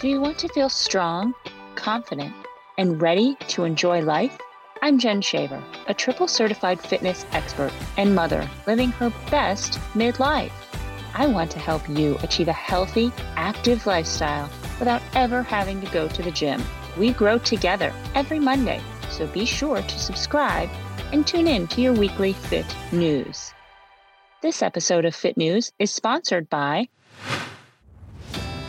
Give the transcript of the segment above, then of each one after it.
Do you want to feel strong, confident, and ready to enjoy life? I'm Jen Shaver, a triple certified fitness expert and mother living her best midlife. I want to help you achieve a healthy, active lifestyle without ever having to go to the gym. We grow together every Monday, so be sure to subscribe and tune in to your weekly Fit News. This episode of Fit News is sponsored by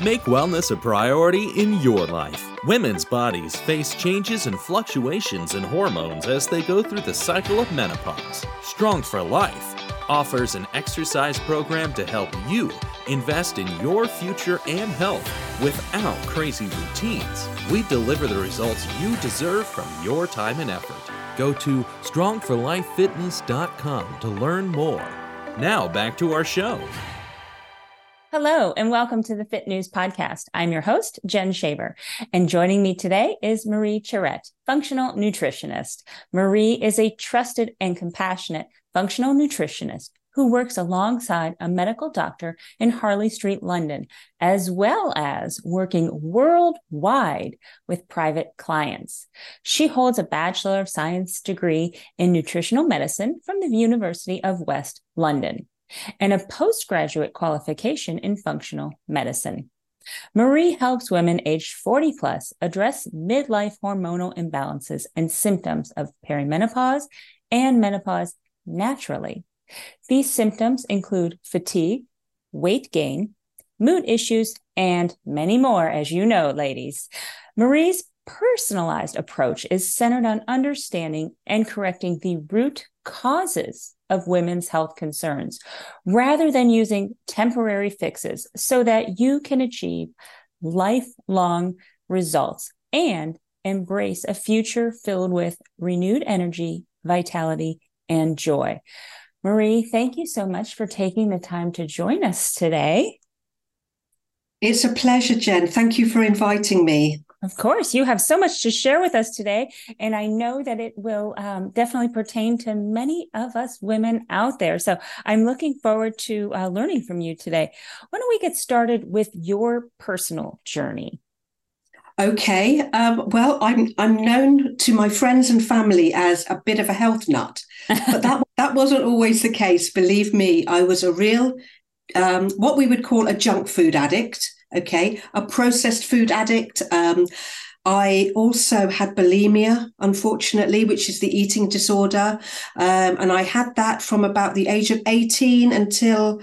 Make wellness a priority in your life. Women's bodies face changes and fluctuations in hormones as they go through the cycle of menopause. Strong for Life offers an exercise program to help you invest in your future and health without crazy routines. We deliver the results you deserve from your time and effort. Go to strongforlifefitness.com to learn more. Now back to our show. Hello, and welcome to the Fit News Podcast. I'm your host, Jen Shaver, and joining me today is Marie Cherrett, functional nutritionist. Marie is a trusted and compassionate functional nutritionist who works alongside a medical doctor in Harley Street, London, as well as working worldwide with private clients. She holds a Bachelor of Science degree in nutritional medicine from the University of West London and a postgraduate qualification in functional medicine. Marie helps women aged 40 plus address midlife hormonal imbalances and symptoms of perimenopause and menopause naturally. These symptoms include fatigue, weight gain, mood issues, and many more, as you know, ladies. Marie's personalized approach is centered on understanding and correcting the root causes of women's health concerns rather than using temporary fixes so that you can achieve lifelong results and embrace a future filled with renewed energy, vitality, and joy. Marie, thank you so much for taking the time to join us today. It's a pleasure, Jen. Thank you for inviting me. Of course, you have so much to share with us today. And I know that it will um, definitely pertain to many of us women out there. So I'm looking forward to uh, learning from you today. Why don't we get started with your personal journey? Okay. Um, well, I'm I'm known to my friends and family as a bit of a health nut, but that that wasn't always the case. Believe me, I was a real um, what we would call a junk food addict okay, a processed food addict. Um, I also had bulimia, unfortunately, which is the eating disorder. Um, and I had that from about the age of 18 until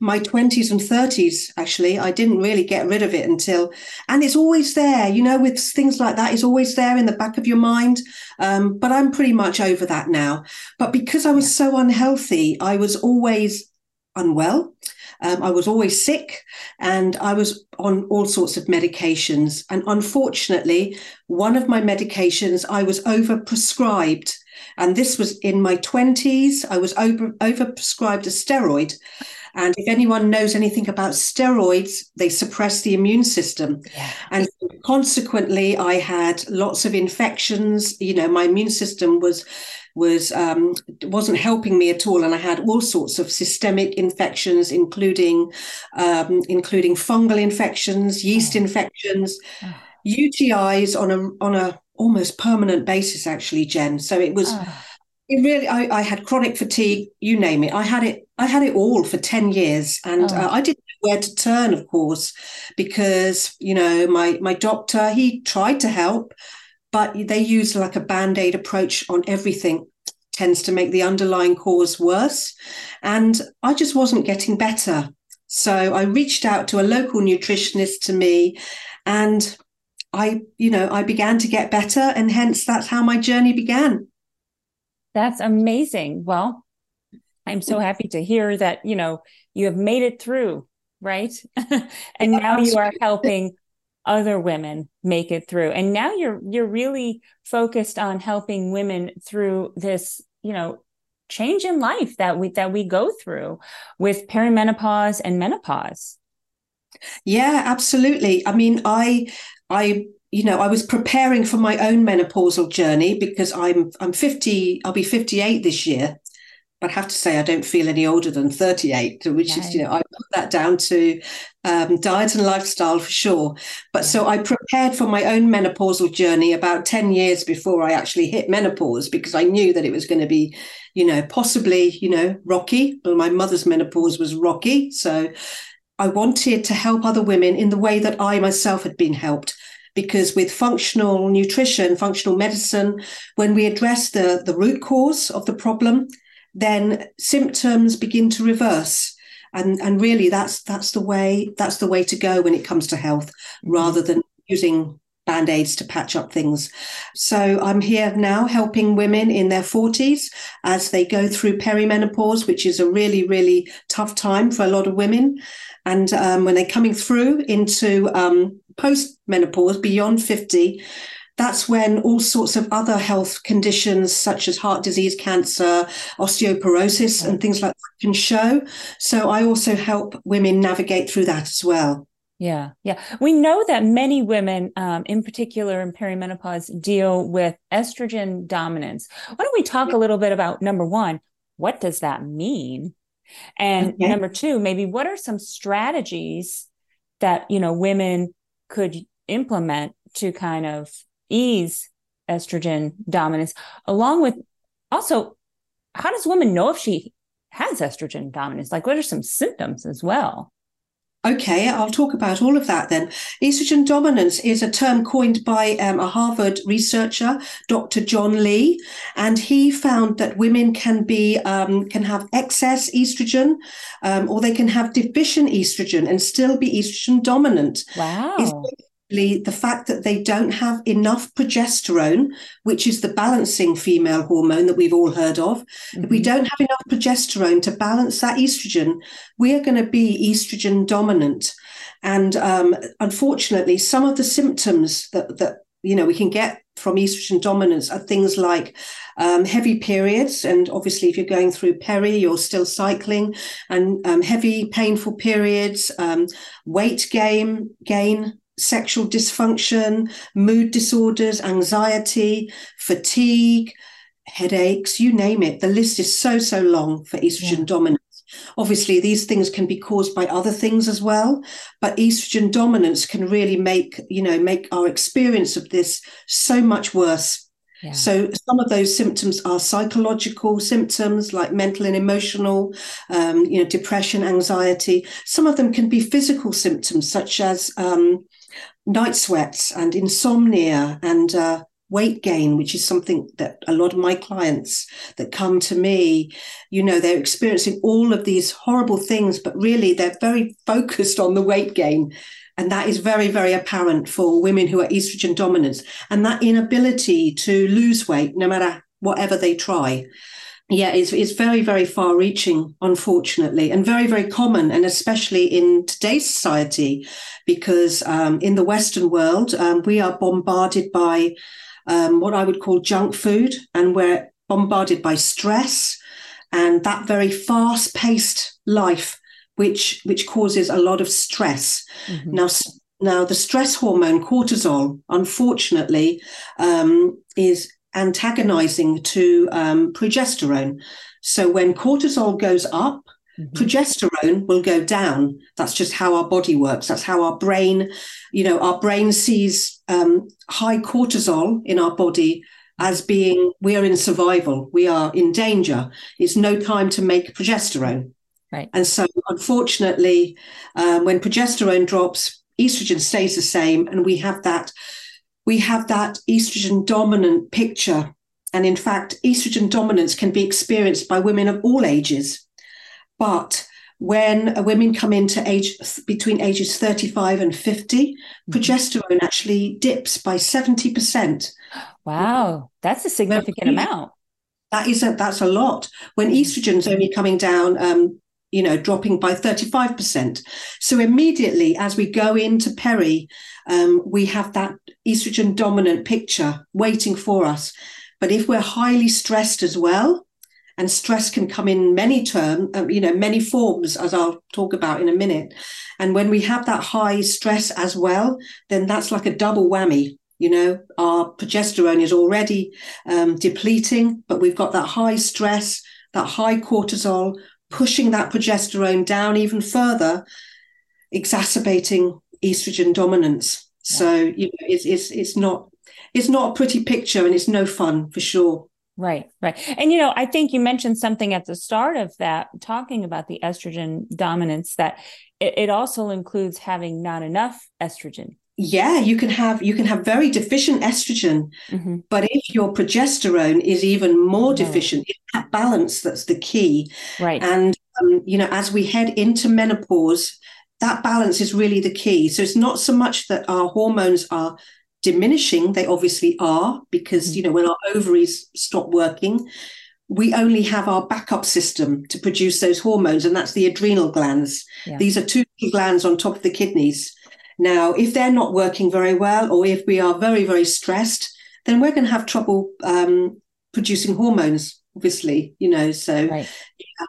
my 20s and 30s actually. I didn't really get rid of it until and it's always there you know with things like that it's always there in the back of your mind. Um, but i'm pretty much over that now. But because i was so unhealthy i was always unwell um, I was always sick and I was on all sorts of medications. And unfortunately, one of my medications I was overprescribed. And this was in my 20s. I was over, overprescribed a steroid. And if anyone knows anything about steroids, they suppress the immune system. Yeah. And consequently, I had lots of infections. You know, my immune system was was um, wasn't helping me at all, and I had all sorts of systemic infections, including um, including fungal infections, yeast oh. infections, oh. UTIs on a on a almost permanent basis, actually, Jen. So it was. Oh. It really, I, I, had chronic fatigue. You name it. I had it. I had it all for ten years, and uh, I didn't know where to turn, of course, because you know my my doctor he tried to help, but they use like a band-aid approach on everything tends to make the underlying cause worse. And i just wasn't getting better. So i reached out to a local nutritionist to me and i you know i began to get better and hence that's how my journey began. That's amazing. Well i'm so mm-hmm. happy to hear that you know you have made it through right? And now you are helping other women make it through. And now you're you're really focused on helping women through this you know change in life that we that we go through with perimenopause and menopause. Yeah absolutely. I mean i i you know i was preparing for my own menopausal journey because i'm i'm 50 i'll be 58 this year I'd have to say I don't feel any older than 38, which is, you know, I put that down to um, diet and lifestyle for sure. But yeah. so I prepared for my own menopausal journey about 10 years before I actually hit menopause because I knew that it was going to be, you know, possibly, you know, rocky. Well, my mother's menopause was rocky. So I wanted to help other women in the way that I myself had been helped because with functional nutrition, functional medicine, when we address the, the root cause of the problem, then symptoms begin to reverse. And, and really that's that's the way that's the way to go when it comes to health, rather than using band-aids to patch up things. So I'm here now helping women in their 40s as they go through perimenopause, which is a really, really tough time for a lot of women. And um, when they're coming through into um, post menopause beyond 50, that's when all sorts of other health conditions such as heart disease, cancer, osteoporosis, and things like that can show. So I also help women navigate through that as well. Yeah, yeah. We know that many women, um, in particular in perimenopause, deal with estrogen dominance. Why don't we talk a little bit about number one, what does that mean? And okay. number two, maybe what are some strategies that you know women could implement to kind of ease estrogen dominance, along with also how does a woman know if she has estrogen dominance? Like, what are some symptoms as well? Okay, I'll talk about all of that then. Estrogen dominance is a term coined by um, a Harvard researcher, Dr. John Lee, and he found that women can be um, can have excess estrogen, um, or they can have deficient estrogen and still be estrogen dominant. Wow the fact that they don't have enough progesterone, which is the balancing female hormone that we've all heard of. Mm-hmm. If we mm-hmm. don't have enough progesterone to balance that estrogen, we are going to be estrogen dominant. And um, unfortunately, some of the symptoms that, that you know we can get from estrogen dominance are things like um, heavy periods, and obviously, if you're going through peri, you're still cycling, and um, heavy, painful periods, um, weight gain, gain, sexual dysfunction, mood disorders, anxiety, fatigue, headaches, you name it. The list is so, so long for estrogen yeah. dominance. Obviously, these things can be caused by other things as well, but estrogen dominance can really make, you know, make our experience of this so much worse. Yeah. So some of those symptoms are psychological symptoms like mental and emotional, um, you know, depression, anxiety. Some of them can be physical symptoms such as um, night sweats and insomnia and uh, weight gain, which is something that a lot of my clients that come to me, you know, they're experiencing all of these horrible things, but really they're very focused on the weight gain. And that is very, very apparent for women who are estrogen dominant and that inability to lose weight, no matter whatever they try yeah, it's, it's very, very far reaching, unfortunately, and very, very common, and especially in today's society, because um, in the Western world, um, we are bombarded by um, what I would call junk food, and we're bombarded by stress and that very fast paced life, which, which causes a lot of stress. Mm-hmm. Now, now, the stress hormone cortisol, unfortunately, um, is antagonizing to um, progesterone. So when cortisol goes up, mm-hmm. progesterone will go down. That's just how our body works. That's how our brain, you know, our brain sees um, high cortisol in our body as being we are in survival, we are in danger. It's no time to make progesterone. Right. And so, unfortunately, um, when progesterone drops, estrogen stays the same, and we have that we have that estrogen dominant picture. And in fact, estrogen dominance can be experienced by women of all ages. But when women come into age between ages 35 and 50, mm-hmm. progesterone actually dips by 70%. Wow, that's a significant amount. That is a, that's a lot. When mm-hmm. estrogen's only coming down um, you know, dropping by 35%. So immediately as we go into peri, um, we have that estrogen dominant picture waiting for us. But if we're highly stressed as well, and stress can come in many terms, um, you know, many forms, as I'll talk about in a minute. And when we have that high stress as well, then that's like a double whammy. You know, our progesterone is already um, depleting, but we've got that high stress that high cortisol, pushing that progesterone down even further, exacerbating estrogen dominance. Yeah. So you know, it's it's it's not it's not a pretty picture, and it's no fun for sure. Right, right. And you know, I think you mentioned something at the start of that, talking about the estrogen dominance, that it, it also includes having not enough estrogen yeah you can have you can have very deficient estrogen mm-hmm. but if your progesterone is even more deficient it's that balance that's the key right and um, you know as we head into menopause that balance is really the key so it's not so much that our hormones are diminishing they obviously are because mm-hmm. you know when our ovaries stop working we only have our backup system to produce those hormones and that's the adrenal glands yeah. these are two glands on top of the kidneys now, if they're not working very well, or if we are very, very stressed, then we're going to have trouble um, producing hormones, obviously, you know. So, right. yeah.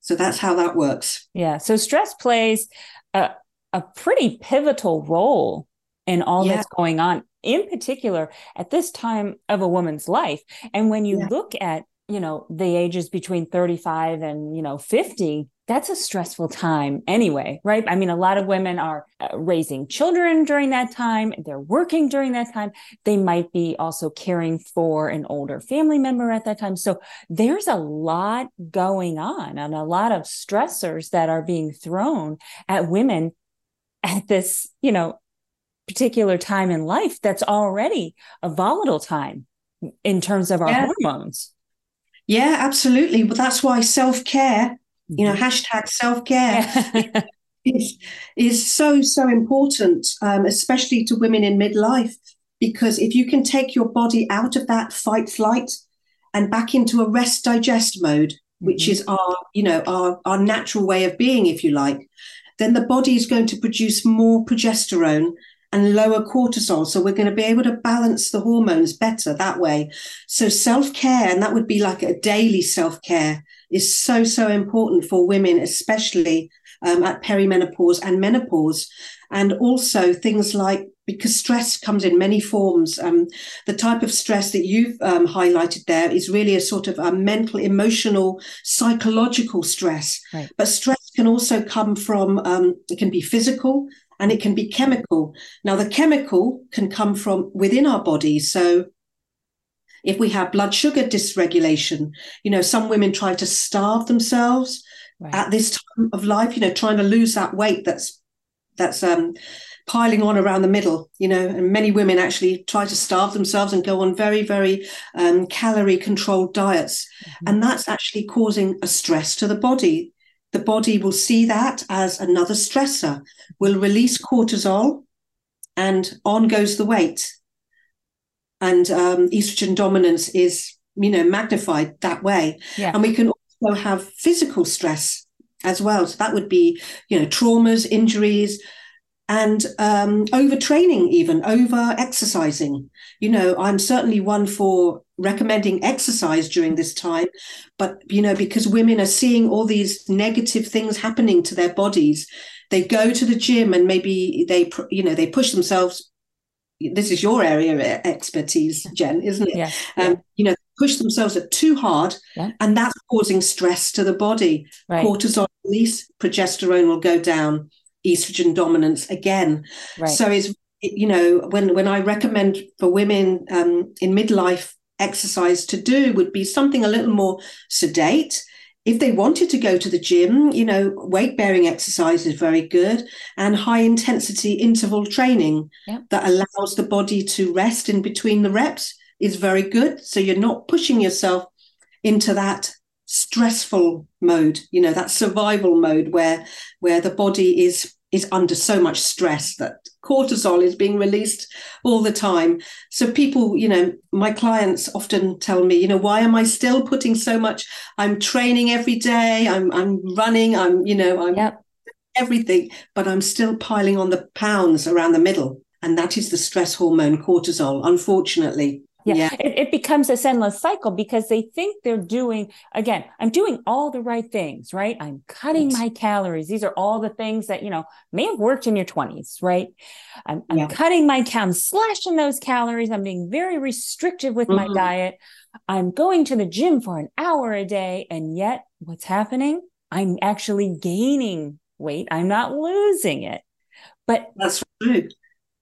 So that's how that works. Yeah. So stress plays a, a pretty pivotal role in all yeah. that's going on, in particular at this time of a woman's life. And when you yeah. look at, you know, the ages between 35 and, you know, 50, that's a stressful time anyway, right? I mean, a lot of women are uh, raising children during that time, they're working during that time. They might be also caring for an older family member at that time. So there's a lot going on and a lot of stressors that are being thrown at women at this, you know, particular time in life that's already a volatile time in terms of our yeah. hormones. Yeah, absolutely. But that's why self care you know, mm-hmm. hashtag self care is, is so, so important, um, especially to women in midlife. Because if you can take your body out of that fight flight and back into a rest digest mode, which mm-hmm. is our, you know, our, our natural way of being, if you like, then the body is going to produce more progesterone and lower cortisol. So we're going to be able to balance the hormones better that way. So self care, and that would be like a daily self care is so, so important for women, especially um, at perimenopause and menopause. And also things like because stress comes in many forms. Um, the type of stress that you've um, highlighted there is really a sort of a mental, emotional, psychological stress. Right. But stress can also come from, um, it can be physical and it can be chemical. Now, the chemical can come from within our body. So, if we have blood sugar dysregulation, you know, some women try to starve themselves right. at this time of life, you know, trying to lose that weight that's that's um, piling on around the middle, you know, and many women actually try to starve themselves and go on very, very um, calorie controlled diets. Mm-hmm. And that's actually causing a stress to the body. The body will see that as another stressor, will release cortisol, and on goes the weight. And um, estrogen dominance is you know magnified that way. Yeah. and we can also have physical stress as well. So that would be you know traumas injuries and um, overtraining even over exercising you know i'm certainly one for recommending exercise during this time but you know because women are seeing all these negative things happening to their bodies they go to the gym and maybe they you know they push themselves this is your area of expertise, Jen, isn't it? Yeah. Um, you know, push themselves too hard, yeah. and that's causing stress to the body. Right. Cortisol release, progesterone will go down, estrogen dominance again. Right. So it's you know when when I recommend for women um, in midlife exercise to do would be something a little more sedate if they wanted to go to the gym, you know, weight bearing exercise is very good and high intensity interval training yep. that allows the body to rest in between the reps is very good. So you're not pushing yourself into that stressful mode, you know, that survival mode where where the body is is under so much stress that cortisol is being released all the time. So people, you know, my clients often tell me, you know, why am I still putting so much? I'm training every day. I'm I'm running. I'm you know I'm yep. everything, but I'm still piling on the pounds around the middle, and that is the stress hormone cortisol. Unfortunately, yeah, yeah. It, it, becomes a endless cycle because they think they're doing again i'm doing all the right things right? I'm cutting my calories. These are all the things that you know may have worked in your 20s right? I'm, I'm cutting my i'm slashing those calories. I'm being very restrictive with mm-hmm. my diet. I'm going to the gym for an hour a day. And yet what's happening? I'm actually gaining weight. I'm not losing it. But that's true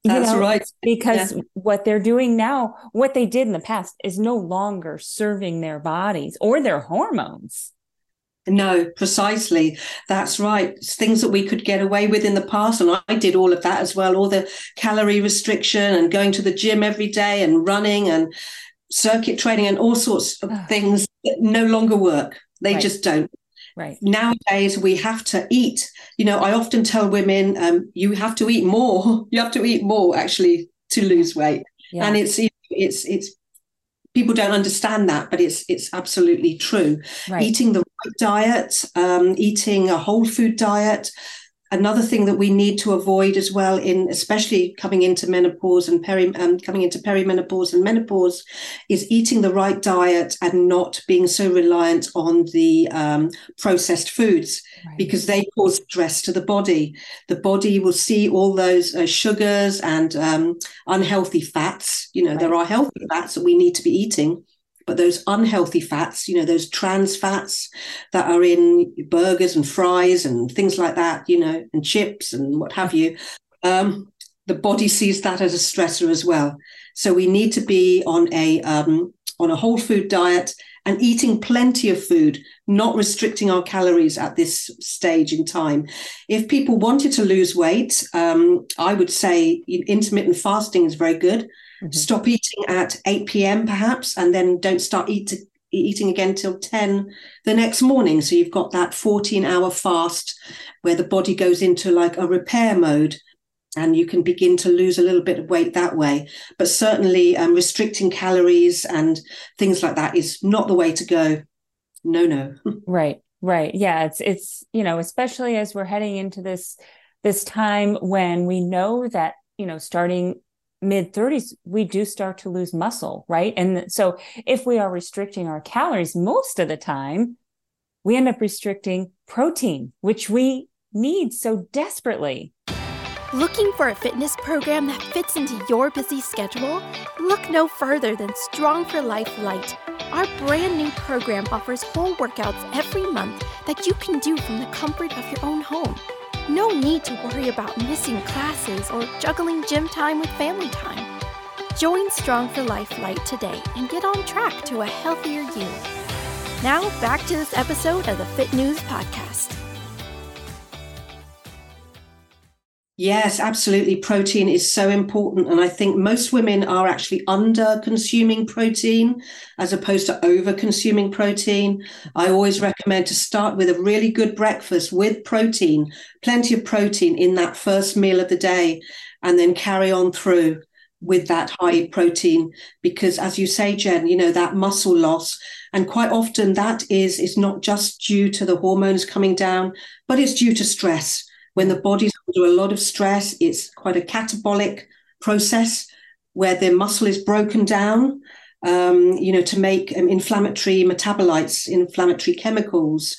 that's know, right. Because yeah. what they're doing now, what they did in the past, is no longer serving their bodies or their hormones. No, precisely. That's right. It's things that we could get away with in the past. And I did all of that as well all the calorie restriction and going to the gym every day and running and circuit training and all sorts of things that no longer work. They right. just don't. Right. Nowadays, we have to eat. You know, I often tell women, um, you have to eat more. You have to eat more actually to lose weight. Yeah. And it's it's it's people don't understand that, but it's it's absolutely true. Right. Eating the right diet, um, eating a whole food diet, another thing that we need to avoid as well in especially coming into menopause and peri um, coming into perimenopause and menopause is eating the right diet and not being so reliant on the um, processed foods right. because they cause stress to the body the body will see all those uh, sugars and um, unhealthy fats you know right. there are healthy fats that we need to be eating but those unhealthy fats, you know, those trans fats that are in burgers and fries and things like that, you know, and chips and what have you, um, the body sees that as a stressor as well. So we need to be on a um, on a whole food diet and eating plenty of food, not restricting our calories at this stage in time. If people wanted to lose weight, um, I would say intermittent fasting is very good. Mm-hmm. Stop eating at 8 p.m. perhaps, and then don't start eat to, eating again till 10 the next morning. So you've got that 14 hour fast where the body goes into like a repair mode and you can begin to lose a little bit of weight that way. But certainly um, restricting calories and things like that is not the way to go. No, no. right, right. Yeah, it's it's you know, especially as we're heading into this this time when we know that you know starting mid 30s we do start to lose muscle right and so if we are restricting our calories most of the time we end up restricting protein which we need so desperately looking for a fitness program that fits into your busy schedule look no further than strong for life light our brand new program offers whole workouts every month that you can do from the comfort of your own home no need to worry about missing classes or juggling gym time with family time. Join Strong for Life Light today and get on track to a healthier you. Now, back to this episode of the Fit News Podcast. Yes, absolutely. Protein is so important. And I think most women are actually under consuming protein as opposed to over consuming protein. I always recommend to start with a really good breakfast with protein, plenty of protein in that first meal of the day, and then carry on through with that high protein because as you say jen you know that muscle loss and quite often that is is not just due to the hormones coming down but it's due to stress when the body's under a lot of stress, it's quite a catabolic process where the muscle is broken down, um, you know, to make um, inflammatory metabolites, inflammatory chemicals.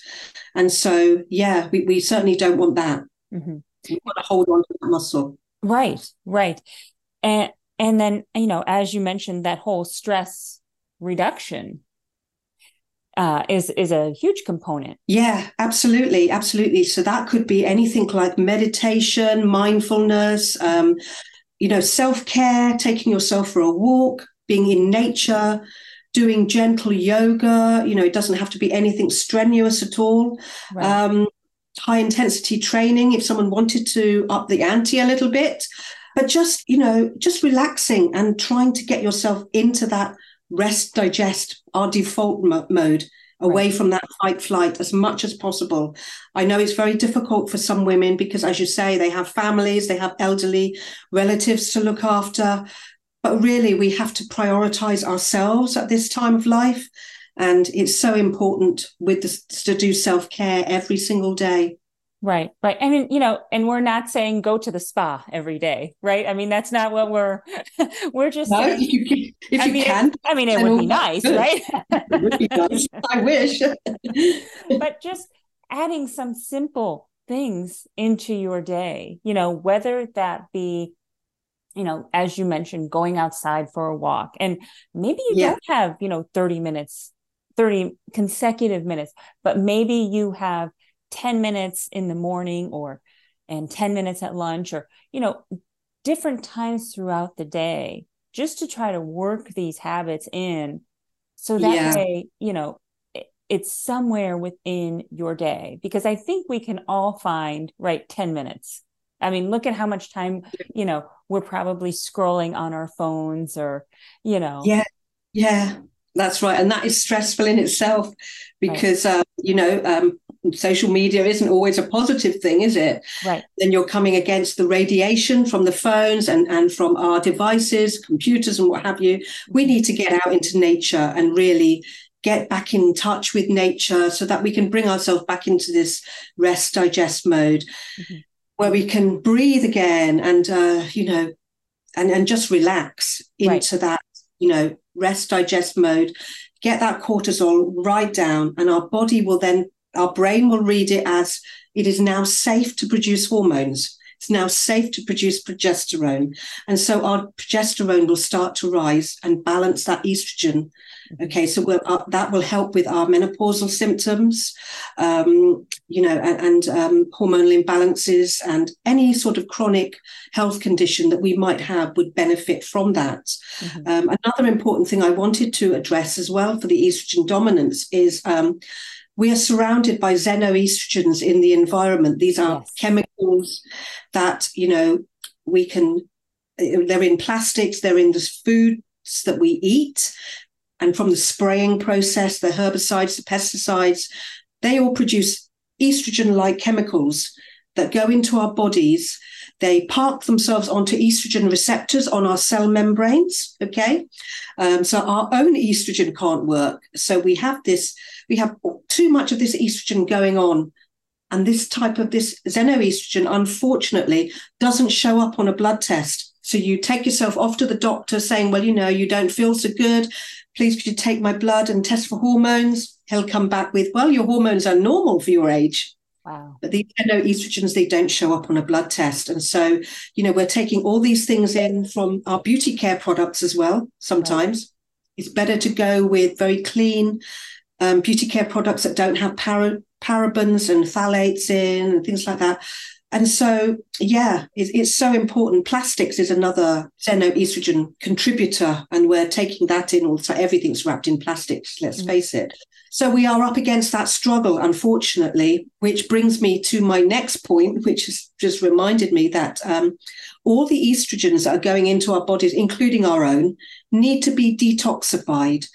And so, yeah, we, we certainly don't want that. Mm-hmm. We want to hold on to that muscle. Right, right. And and then, you know, as you mentioned, that whole stress reduction uh, is is a huge component. Yeah, absolutely, absolutely. So that could be anything like meditation, mindfulness, um, you know, self care, taking yourself for a walk, being in nature, doing gentle yoga. You know, it doesn't have to be anything strenuous at all. Right. Um, high intensity training if someone wanted to up the ante a little bit but just you know just relaxing and trying to get yourself into that rest, digest, our default mo- mode away right. from that fight flight as much as possible. I know it's very difficult for some women because, as you say, they have families, they have elderly relatives to look after. But really, we have to prioritize ourselves at this time of life. And it's so important with this, to do self care every single day. Right, right. I mean, you know, and we're not saying go to the spa every day, right? I mean, that's not what we're we're just no, saying, if you, if I you mean, can. It, I mean, it would be nice, good. right? it would be nice. I wish. but just adding some simple things into your day, you know, whether that be you know, as you mentioned, going outside for a walk. And maybe you Yeah. don't have, you know, 30 minutes, 30 consecutive minutes, but maybe you have 10 minutes in the morning or and 10 minutes at lunch or, you know, different times throughout the day just to try to work these habits in so that Yeah. way, you know, it's somewhere within your day because I think we can all find right 10 minutes. I mean, look at how much time, you know, we're probably scrolling on our phones or, you know, Yeah, yeah, that's right. And that is stressful in itself because, uh, you know, um, social media isn't always a positive thing, is it? right. Then you're coming against the radiation from the phones and, and from our devices, computers, and what have you. We need to get out into nature and really get back in touch with nature so that we can bring ourselves back into this rest digest mode Mhm. where we can breathe again and uh, you know and and just relax Right. into that you know rest digest mode get that cortisol right down and our body will then our brain will read it as it is now safe to produce hormones. It's now safe to produce progesterone. And so our progesterone will start to rise and balance that estrogen. Okay so we'll, uh, that will help with our menopausal symptoms um, you know and, and um, hormonal imbalances and any sort of chronic health condition that we might have would benefit from that. Mhm. um, another important thing I wanted to address as well for the estrogen dominance is um, we are surrounded by xenoestrogens in the environment. These are Yes. chemicals that, you know, we can, eh, they're in plastics, they're in the foods that we eat. And from the spraying process, the herbicides, the pesticides, they all produce estrogen like chemicals that go into our bodies. They park themselves onto estrogen receptors on our cell membranes. Okay. Um, so our own estrogen can't work. So we have this, we have too much of this estrogen going on. And this type of this xenoestrogen, unfortunately, doesn't show up on a blood test. So you take yourself off to the doctor saying, well, you know, you don't feel so good. Please, could you take my blood and test for hormones? He'll come back with, well, your hormones are normal for your age. Wow. But these estrogens, they don't show up on a blood test. And so, you know, we're taking all these things in from our beauty care products as well. Sometimes it's better to go with very clean um, beauty care products that don't have para- parabens and phthalates in and things like that. And so, yeah, it, it's so important. Plastics is another xenoestrogen contributor, and we're taking that in. Also, everything's wrapped in plastics, let's Mm. face it. So, we are up against that struggle, unfortunately, which brings me to my next point, which has just reminded me that um, all the estrogens that are going into our bodies, including our own, need to be detoxified.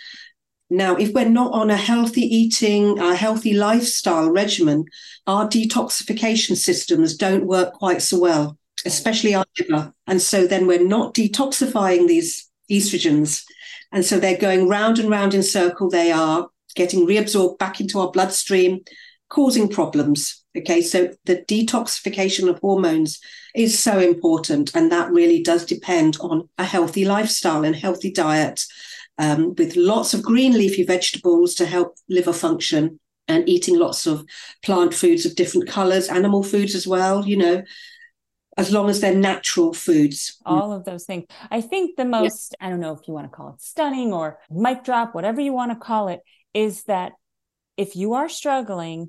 Now, if we're not on a healthy eating, a healthy lifestyle regimen, our detoxification systems don't work quite so well, especially our liver. And so then we're not detoxifying these estrogens. And so they're going round and round in circle. They are getting reabsorbed back into our bloodstream, causing problems. Okay, so the detoxification of hormones is so important. And that really does depend on a healthy lifestyle and healthy diet um, with lots of green leafy vegetables to help liver function and eating lots of plant foods of different colors, animal foods as well, you know, as long as they're natural foods. all of those things. I think the most, I don't know if you want to call it stunning or mic drop, whatever you want to call it, is that if you are struggling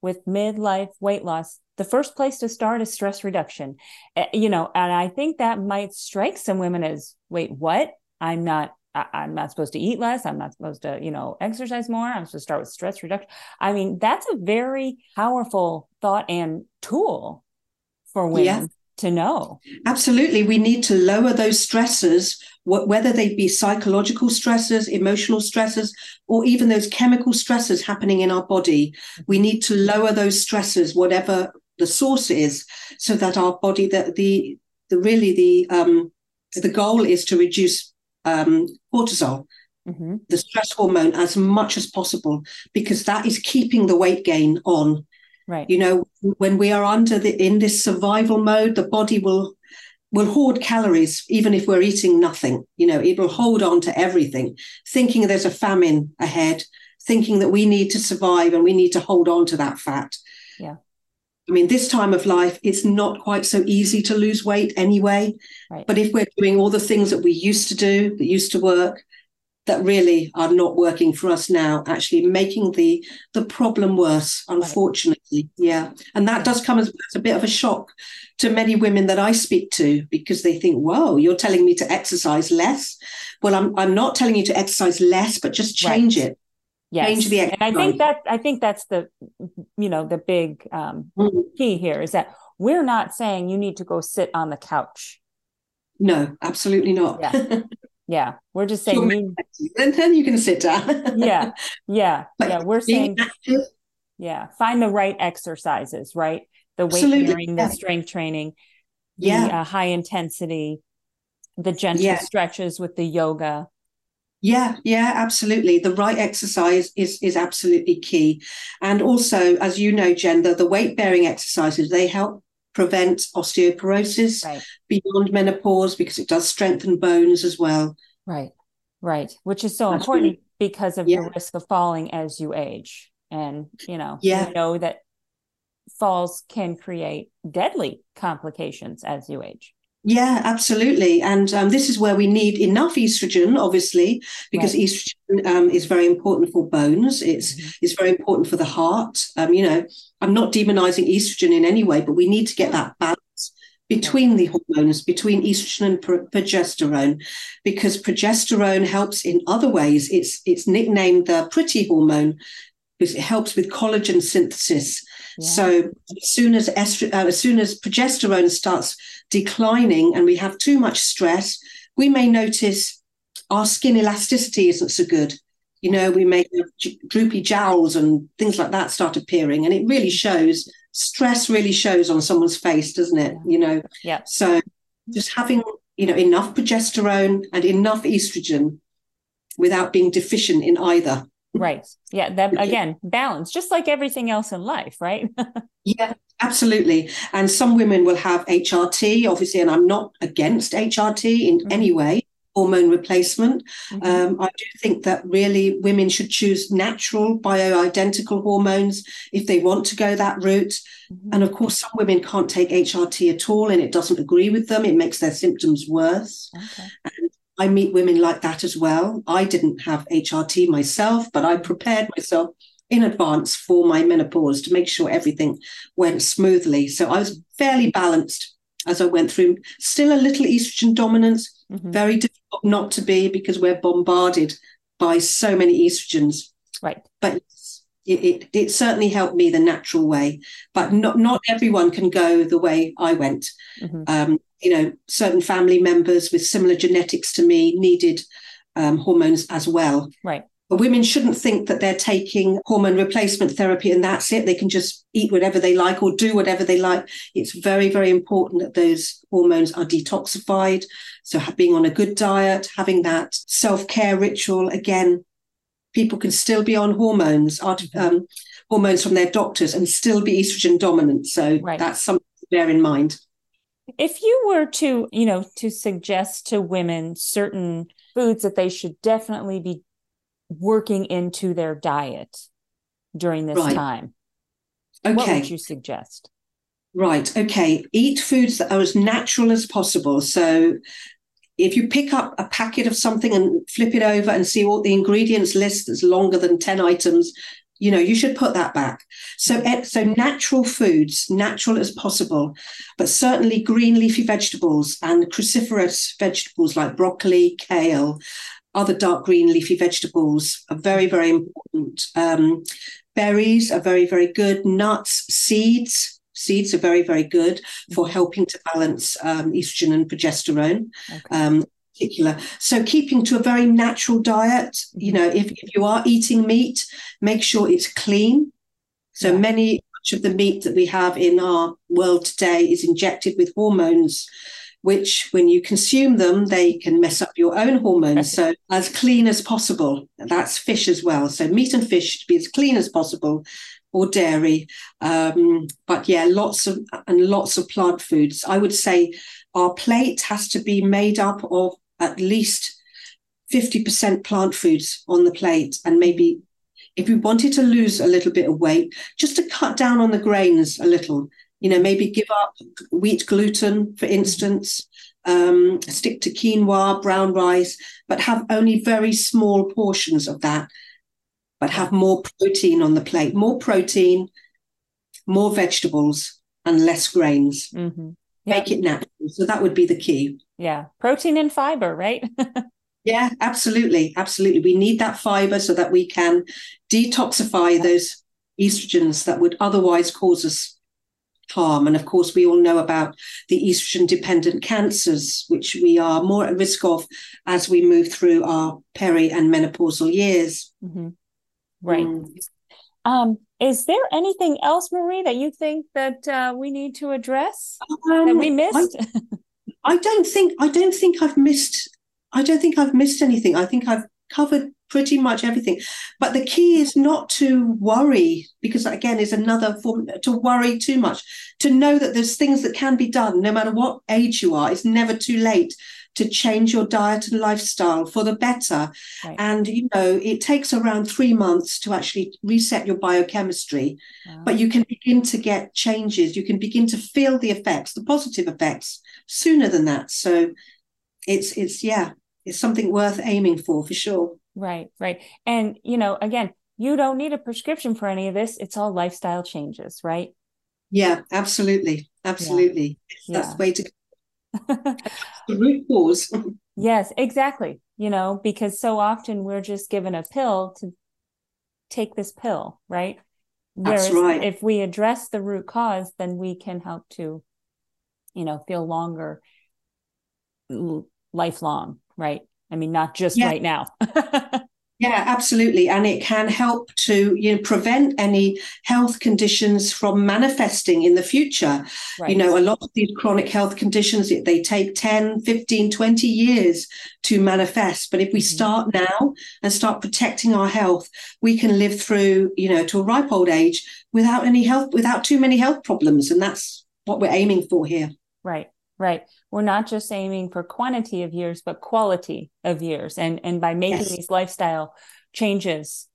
with midlife weight loss, the first place to start is stress reduction. Uh, You know, and I think that might strike some women as, wait, what? I'm not. I- I'm not supposed to eat less. I'm not supposed to, you know, exercise more. I'm supposed to start with stress reduction. I mean, that's a very powerful thought and tool for women Yeah. to know. Absolutely. We need to lower those stresses, wh- whether they be psychological stressors, emotional stressors, or even those chemical stresses happening in our body. We need to lower those stresses, whatever the source is, so that our body, that the, the really the, um, the goal is to reduce um, cortisol, hmm the stress hormone, as much as possible, because that is keeping the weight gain on. Right. You know, when we are under the in this survival mode, the body will will hoard calories even if we're eating nothing. You know, it will hold on to everything, thinking there's a famine ahead, thinking that we need to survive and we need to hold on to that fat. Yeah. I mean, this time of life, it's not quite so easy to lose weight anyway. Right. But if we're doing all the things that we used to do, that used to work, that really are not working for us now, actually making the the problem worse, unfortunately. Right. Yeah. And that does come as, as a bit of a shock to many women that I speak to because they think, whoa, you're telling me to exercise less. Well, I'm I'm not telling you to exercise less, but just change right. it. Yes. Change the. And I think that I think that's the you know the big um, mm. key here is that we're not saying you need to go sit on the couch. No, absolutely not. Yeah. Yeah, we're just saying. You, and then you can sit down. yeah, yeah, yeah. We're saying. Active. Yeah, find the right exercises, right? The weight bearing, the strength training, the yeah. uh, high intensity, the gentle yeah. stretches with the yoga. Yeah, yeah, absolutely. The right exercise is is absolutely key, and also, as you know, gender, the weight bearing exercises they help prevent osteoporosis right. beyond menopause because it does strengthen bones as well. Right, right, which is so That's important really, because of yeah. the risk of falling as you age. And, you know, yeah. you know that falls can create deadly complications as you age. Yeah, absolutely. And um, this is where we need enough estrogen, obviously, because right. estrogen um, is very important for bones. It's mm-hmm. it's very important for the heart. Um, you know, I'm not demonizing estrogen in any way, but we need to get that balance between the hormones, between estrogen and progesterone, because progesterone helps in other ways. It's it's nicknamed the pretty hormone because it helps with collagen synthesis. Yeah. So as soon as estro- uh, as soon as progesterone starts declining and we have too much stress, we may notice our skin elasticity isn't so good. You know, we may have droopy jowls and things like that start appearing, and it really shows. Stress really shows on someone's face, doesn't it? You know. Yeah. So just having you know enough progesterone and enough estrogen without being deficient in either right yeah that again balance just like everything else in life right yeah absolutely and some women will have hrt obviously and i'm not against hrt in mm-hmm. any way hormone replacement mm-hmm. um, i do think that really women should choose natural bioidentical hormones if they want to go that route mm-hmm. and of course some women can't take hrt at all and it doesn't agree with them it makes their symptoms worse okay. I meet women like that as well. I didn't have HRT myself, but I prepared myself in advance for my menopause to make sure everything went smoothly. So I was fairly balanced as I went through. Still a little estrogen dominance, mm-hmm. very difficult not to be because we're bombarded by so many estrogens. Right. But it, it, it, certainly helped me the natural way. But not, not everyone can go the way I went. Mm-hmm. Um, you know, certain family members with similar genetics to me needed um, hormones as well. Right. But women shouldn't think that they're taking hormone replacement therapy and that's it. They can just eat whatever they like or do whatever they like. It's very, very important that those hormones are detoxified. So, being on a good diet, having that self care ritual, again, people can still be on hormones, mm-hmm. um, hormones from their doctors, and still be estrogen dominant. So, right. that's something to bear in mind. If you were to, you know, to suggest to women certain foods that they should definitely be working into their diet during this right. time, okay. what would you suggest? Right. Okay. Eat foods that are as natural as possible. So if you pick up a packet of something and flip it over and see what the ingredients list that's longer than 10 items, you know you should put that back so eh, so natural foods natural as possible but certainly green leafy vegetables and cruciferous vegetables like broccoli kale other dark green leafy vegetables are very very important um, berries are very very good nuts seeds seeds are very very good for mm-hmm. helping to balance um, estrogen and progesterone okay. um, particular. So keeping to a very natural diet, you know, if, if you are eating meat, make sure it's clean. So many much of the meat that we have in our world today is injected with hormones, which when you consume them, they can mess up your own hormones. so as clean as possible. That's fish as well. So meat and fish should be as clean as possible or dairy. Um, but yeah, lots of and lots of plant foods. I would say our plate has to be made up of at least 50% plant foods on the plate and maybe if you wanted to lose a little bit of weight just to cut down on the grains a little you know maybe give up wheat gluten for instance um, stick to quinoa brown rice but have only very small portions of that but have more protein on the plate more protein more vegetables and less grains mm-hmm. make it natural so that would be the key yeah protein and fiber right yeah absolutely absolutely we need that fiber so that we can detoxify those estrogens that would otherwise cause us harm. And of course, we all know about the estrogen dependent cancers, which we are more at risk of as we move through our peri and menopausal years. Mm-hmm. Right. Mm. Um, is there anything else, Marie, that you think that uh, we need to address um, that we missed? I, I don't think I don't think I've missed. I don't think I've missed anything. I think I've covered pretty much everything. But the key is not to worry, because again, is another form to worry too much. To know that there's things that can be done, no matter what age you are. It's never too late to change your diet and lifestyle for the better. Right. And you know, it takes around three months to actually reset your biochemistry, wow. but you can begin to get changes. You can begin to feel the effects, the positive effects, sooner than that. So it's it's yeah, it's something worth aiming for for sure. Right, right. And, you know, again, you don't need a prescription for any of this. It's all lifestyle changes, right? Yeah, absolutely. Absolutely. Yeah. That's yeah. the way to go. The root cause. yes, exactly. You know, because so often we're just given a pill to take this pill, right? Whereas That's right. if we address the root cause, then we can help to, you know, feel longer, lifelong, right? I mean, not just yeah. right now. yeah, absolutely. And it can help to you know, prevent any health conditions from manifesting in the future. Right. You know, a lot of these chronic health conditions, they take 10, 15, 20 years to manifest. But if we mm-hmm. start now and start protecting our health, we can live through, you know, to a ripe old age without any health, without too many health problems. And that's what we're aiming for here. Right. Right. We're not just aiming for quantity of years, but quality of years. And and by making yes. these lifestyle changes,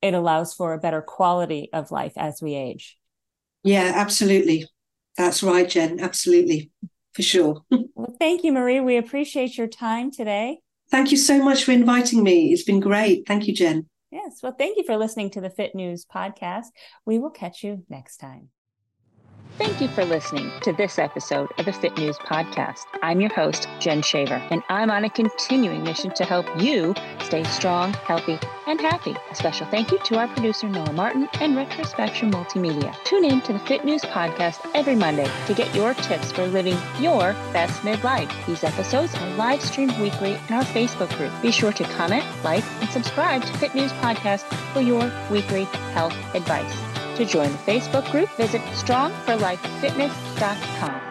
it allows for a better quality of life as we age. Yeah, absolutely. That's right, Jen. Absolutely. For sure. well, thank you, Marie. We appreciate your time today. Thank you so much for inviting me. It's been great. Thank you, Jen. Yes. Well, thank you for listening to the Fit News podcast. We will catch you next time. Thank you for listening to this episode of the Fit News Podcast. I'm your host, Jen Shaver, and I'm on a continuing mission to help you stay strong, healthy, and happy. A special thank you to our producer, Noah Martin, and Retrospection Multimedia. Tune in to the Fit News Podcast every Monday to get your tips for living your best midlife. These episodes are live streamed weekly in our Facebook group. Be sure to comment, like, and subscribe to Fit News Podcast for your weekly health advice. To join the Facebook group, visit strongforlifefitness.com.